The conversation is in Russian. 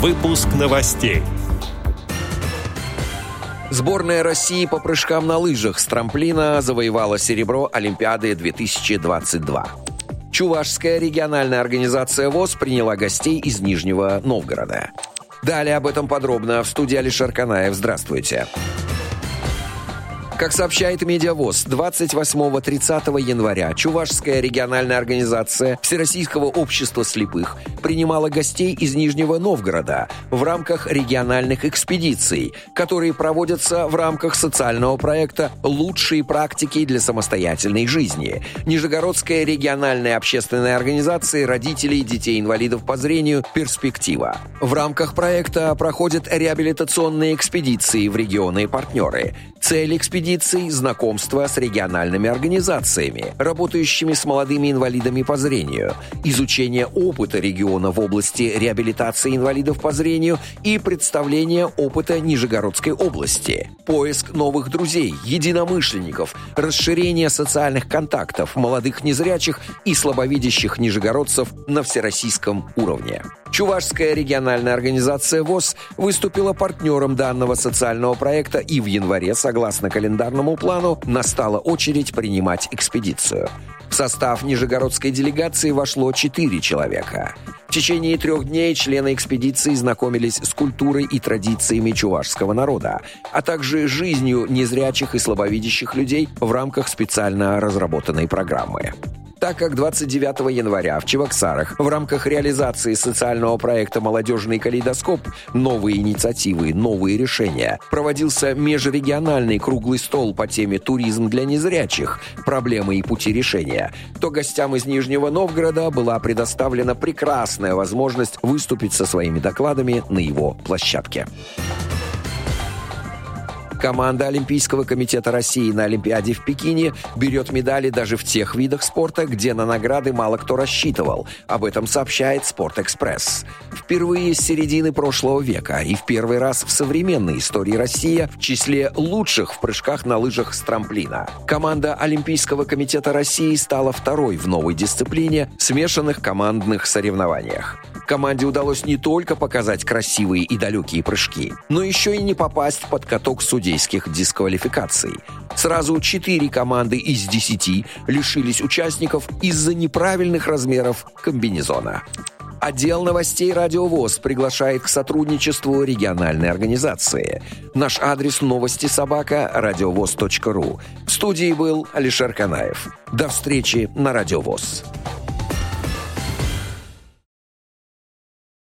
Выпуск новостей. Сборная России по прыжкам на лыжах с трамплина завоевала серебро Олимпиады 2022. Чувашская региональная организация ВОЗ приняла гостей из Нижнего Новгорода. Далее об этом подробно в студии Алишер Канаев. Здравствуйте. Здравствуйте. Как сообщает Медиавоз, 28-30 января Чувашская региональная организация Всероссийского общества слепых принимала гостей из Нижнего Новгорода в рамках региональных экспедиций, которые проводятся в рамках социального проекта «Лучшие практики для самостоятельной жизни» Нижегородская региональная общественная организация родителей детей-инвалидов по зрению «Перспектива». В рамках проекта проходят реабилитационные экспедиции в регионы и партнеры. Цель экспедиции экспедиций, знакомства с региональными организациями, работающими с молодыми инвалидами по зрению, изучение опыта региона в области реабилитации инвалидов по зрению и представление опыта Нижегородской области, поиск новых друзей, единомышленников, расширение социальных контактов молодых незрячих и слабовидящих нижегородцев на всероссийском уровне. Чувашская региональная организация ВОЗ выступила партнером данного социального проекта и в январе, согласно календарному плану, настала очередь принимать экспедицию. В состав нижегородской делегации вошло четыре человека. В течение трех дней члены экспедиции знакомились с культурой и традициями чувашского народа, а также жизнью незрячих и слабовидящих людей в рамках специально разработанной программы так как 29 января в Чебоксарах в рамках реализации социального проекта «Молодежный калейдоскоп. Новые инициативы, новые решения» проводился межрегиональный круглый стол по теме «Туризм для незрячих. Проблемы и пути решения», то гостям из Нижнего Новгорода была предоставлена прекрасная возможность выступить со своими докладами на его площадке. Команда Олимпийского комитета России на Олимпиаде в Пекине берет медали даже в тех видах спорта, где на награды мало кто рассчитывал. Об этом сообщает «Спортэкспресс». Впервые с середины прошлого века и в первый раз в современной истории Россия в числе лучших в прыжках на лыжах с трамплина. Команда Олимпийского комитета России стала второй в новой дисциплине смешанных командных соревнованиях. Команде удалось не только показать красивые и далекие прыжки, но еще и не попасть под каток судейских дисквалификаций. Сразу четыре команды из десяти лишились участников из-за неправильных размеров комбинезона. Отдел новостей «Радиовоз» приглашает к сотрудничеству региональной организации. Наш адрес новости собака радиовоз.ру. В студии был Алишер Канаев. До встречи на «Радиовоз».